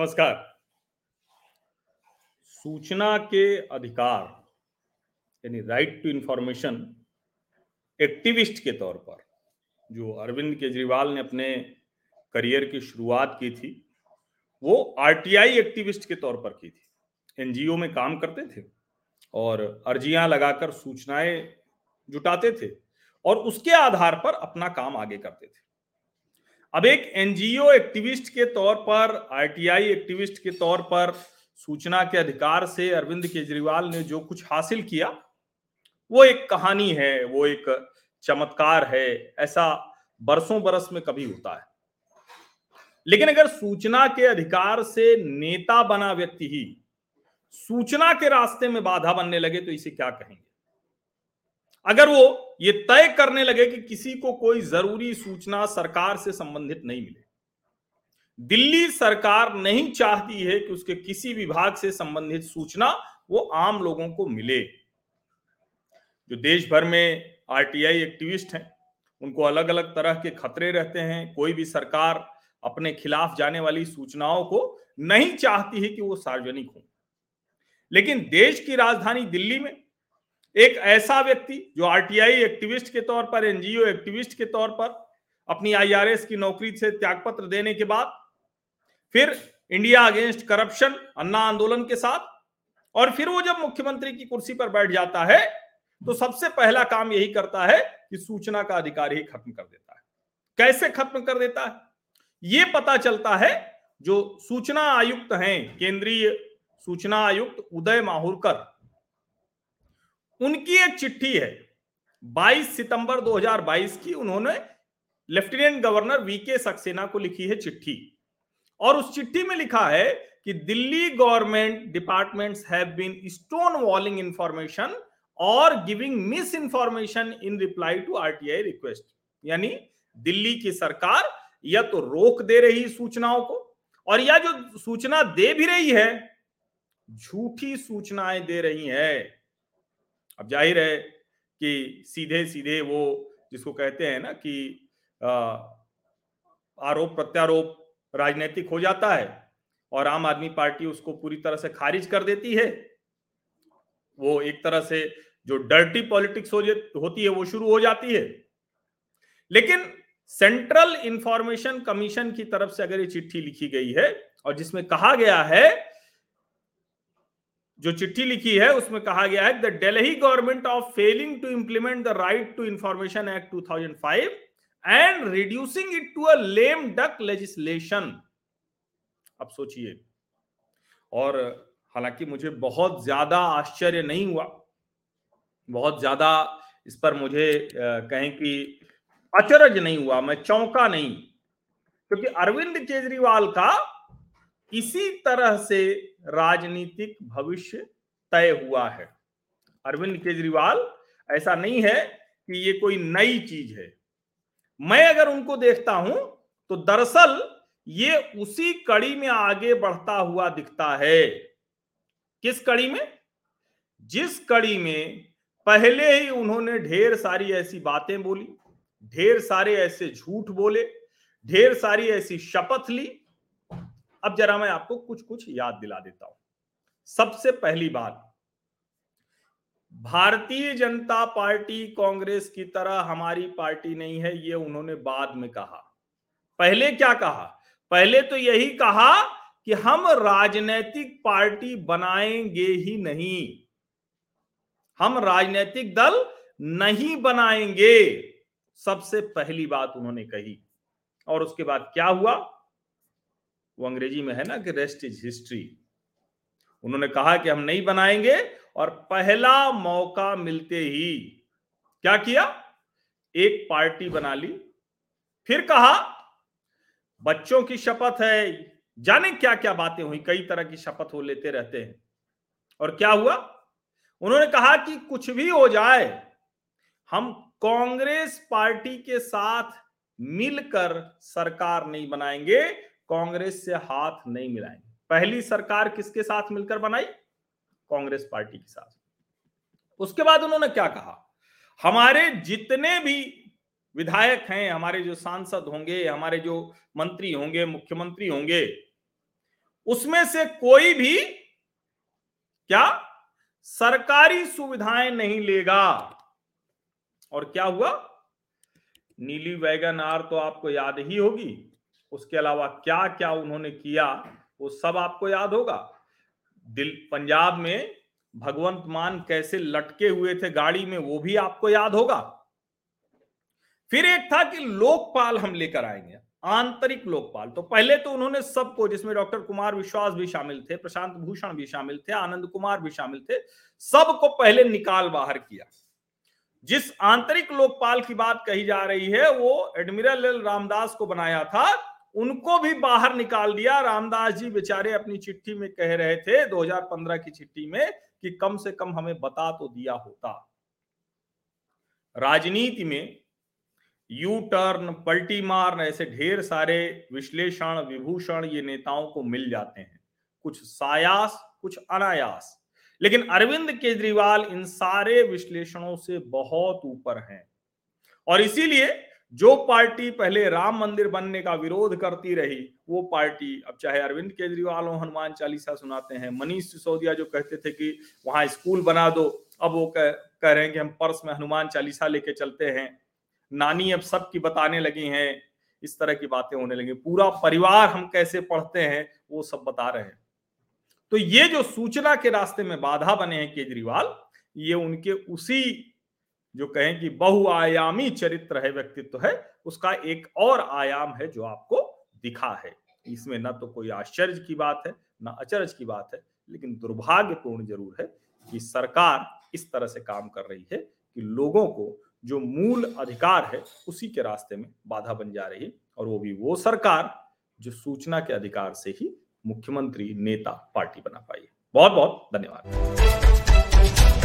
नमस्कार। सूचना के अधिकार, यानी राइट टू इंफॉर्मेशन एक्टिविस्ट के तौर पर, जो अरविंद केजरीवाल ने अपने करियर की शुरुआत की थी, वो आरटीआई एक्टिविस्ट के तौर पर की थी। एनजीओ में काम करते थे और अर्जियाँ लगाकर सूचनाएँ जुटाते थे और उसके आधार पर अपना काम आगे करते थे। अब एक एनजीओ एक्टिविस्ट के तौर पर, आरटीआई एक्टिविस्ट के तौर पर, सूचना के अधिकार से अरविंद केजरीवाल ने जो कुछ हासिल किया, वो एक कहानी है, वो एक चमत्कार है, ऐसा बरसों बरस में कभी होता है। लेकिन अगर सूचना के अधिकार से नेता बना व्यक्ति ही, सूचना के रास्ते में बाधा बनने लगे तो इसे क्या कहेंगे? अगर वो ये तय करने लगे कि किसी को कोई ज़रूरी सूचना सरकार से संबंधित नहीं मिले, दिल्ली सरकार नहीं चाहती है कि उसके किसी विभाग से संबंधित सूचना वो आम लोगों को मिले। जो देश भर में आरटीआई एक्टिविस्ट हैं, उनको अलग अलग तरह के खतरे रहते हैं, कोई भी सरकार अपने खिलाफ जाने वाली सूचनाओं को नहीं चाहती है कि वो सार्वजनिक हो। लेकिन देश की राजधानी दिल्ली में एक ऐसा व्यक्ति जो आरटीआई एक्टिविस्ट के तौर पर, एनजीओ एक्टिविस्ट के तौर पर अपनी आईआरएस की नौकरी से त्यागपत्र देने के बाद फिर इंडिया अगेंस्ट करप्शन, अन्ना आंदोलन के साथ और फिर वो जब मुख्यमंत्री की कुर्सी पर बैठ जाता है तो सबसे पहला काम यही करता है कि सूचना का अधिकार ही खत्म कर देता है। कैसे खत्म कर देता है? ये पता चलता है जो सूचना आयुक्त हैं, केंद्रीय सूचना आयुक्त उदय माहुरकर उनकी एक चिट्ठी है। 22 सितंबर 2022 की उन्होंने लेफ्टिनेंट गवर्नर वीके सक्सेना को लिखी है चिट्ठी। और उस चिट्ठी में लिखा है कि Delhi government departments have been stonewalling information और giving misinformation in reply to RTI request यानी दिल्ली की सरकार या तो रोक दे रही सूचनाओं को, और या जो सूचना दे भी रही है, झूठी सूचनाएँ दे रही है। अब ज़ाहिर है कि सीधे सीधे वो जिसको कहते हैं ना कि आरोप प्रत्यारोप राजनीतिक हो जाता है और आम आदमी पार्टी उसको पूरी तरह से खारिज कर देती है। वो एक तरह से जो डर्टी पॉलिटिक्स हो होती है वो शुरू हो जाती है। लेकिन सेंट्रल इंफॉर्मेशन कमीशन की तरफ़ से अगर ये चिट्ठी लिखी गई है और जिसमें कहा गया है जो चिट्ठी लिखी है, उसमें कहा गया है, the Delhi government of failing to implement the right to information act 2005 and reducing it to a lame duck legislation. अब सोचिए। और हालाँकि मुझे बहुत ज़्यादा आश्चर्य नहीं हुआ। बहुत ज़्यादा इस पर मुझे कहें कि अचरज नहीं हुआ, मैं चौंका नहीं। क्योंकि अरविंद केजरीवाल का इसी तरह से राजनीतिक भविष्य तय हुआ है। अरविंद केजरीवाल, ऐसा नहीं है कि ये कोई नई चीज़ है। मैं अगर उनको देखता हूँ तो दरअसल ये उसी कड़ी में आगे बढ़ता हुआ दिखता है। किस कड़ी में? जिस कड़ी में पहले ही उन्होंने ढेर सारी ऐसी बातें बोली, ढेर सारे ऐसे झूठ बोले, ढेर सारी ऐसी शपथ ली अब जरा मैं आपको कुछ कुछ याद दिला देता हूँ। सबसे पहली बात, भारतीय जनता पार्टी कांग्रेस की तरह हमारी पार्टी नहीं है, ये उन्होंने बाद में कहा। पहले क्या कहा? पहले तो यही कहा कि हम राजनीतिक पार्टी बनाएँगे ही नहीं। हम राजनीतिक दल नहीं बनाएँगे। सबसे पहली बात उन्होंने कही। और उसके बाद क्या हुआ? वो अंग्रेज़ी में है ना कि रेस्ट इज़ हिस्ट्री उन्होंने कहा कि हम नहीं बनाएँगे और पहला मौका मिलते ही क्या किया? एक पार्टी बना ली। फिर कहा, बच्चों की शपथ है। जाने क्या क्या बातें हुई? कई तरह की शपथ हो लेते रहते हैं। और क्या हुआ? उन्होंने कहा कि कुछ भी हो जाए, हम कांग्रेस पार्टी के साथ मिलकर सरकार नहीं बनाएँगे कांग्रेस से हाथ नहीं मिलाएँगे। पहली सरकार किसके साथ मिलकर बनाई? कांग्रेस पार्टी के साथ। उसके बाद उन्होंने क्या कहा? हमारे जितने भी विधायक हैं, हमारे जो सांसद होंगे, हमारे जो मंत्री होंगे, मुख्यमंत्री होंगे, उसमें से कोई भी क्या? सरकारी सुविधाएँ नहीं लेगा। और क्या हुआ? नीली वैगन आर तो आपको याद ही होगी। उसके अलावा क्या क्या उन्होंने किया, वो सब आपको याद होगा। दिल, पंजाब में भगवंत मान कैसे लटके हुए थे गाड़ी में, वो भी आपको याद होगा। फिर एक था कि लोकपाल हम लेकर आएँगे, आंतरिक लोकपाल। तो पहले तो उन्होंने सबको, जिसमें डॉक्टर कुमार विश्वास भी शामिल थे, प्रशांत भूषण भी शामिल थे, आनंद कुमार भी शामिल थे, सबको पहले निकाल बाहर किया। जिस आंतरिक लोकपाल की बात कही जा रही है, वो एडमिरल रामदास को बनाया था उनको भी बाहर निकाल दिया। रामदास जी बेचारे अपनी चिट्ठी में कह रहे थे 2015 की चिट्ठी में, कि कम से कम हमें बता तो दिया होता। राजनीति में यू टर्न पलटी मार ऐसे ढेर सारे विश्लेषण, विभूषण ये नेताओं को मिल जाते हैं। कुछ सायास, कुछ अनायास। लेकिन अरविंद केजरीवाल इन सारे विश्लेषणों से बहुत ऊपर हैं। और इसीलिए जो पार्टी पहले राम मंदिर बनने का विरोध करती रही वो पार्टी अब चाहे अरविंद केजरीवाल हो हनुमान चालीसा सुनाते हैं मनीष सिसोदिया जो कहते थे कि वहाँ स्कूल बना दो अब वो कह, कह रहे हैं कि हम पर्स में हनुमान चालीसा लेके चलते हैं। नानी अब सबकी बताने लगी हैं इस तरह की बातें होने लगी। पूरा परिवार हम कैसे पढ़ते हैं वो सब बता रहे हैं। तो ये जो सूचना के रास्ते में बाधा बने हैं केजरीवाल ये उनके उसी जो कहें कि बहुआयामी चरित्र है, व्यक्तित्व है, उसका एक और आयाम है जो आपको दिखा है। इसमें ना तो कोई आश्चर्य की बात है, ना अचरज की बात है, लेकिन दुर्भाग्यपूर्ण ज़रूर है कि सरकार इस तरह से काम कर रही है कि लोगों को जो मूल अधिकार है, उसी के रास्ते में बाधा बन जा रही है और वो भी वो सरकार जो सूचना के अधिकार से ही मुख्यमंत्री, नेता, पार्टी बना पाई है। बहुत बहुत धन्यवाद।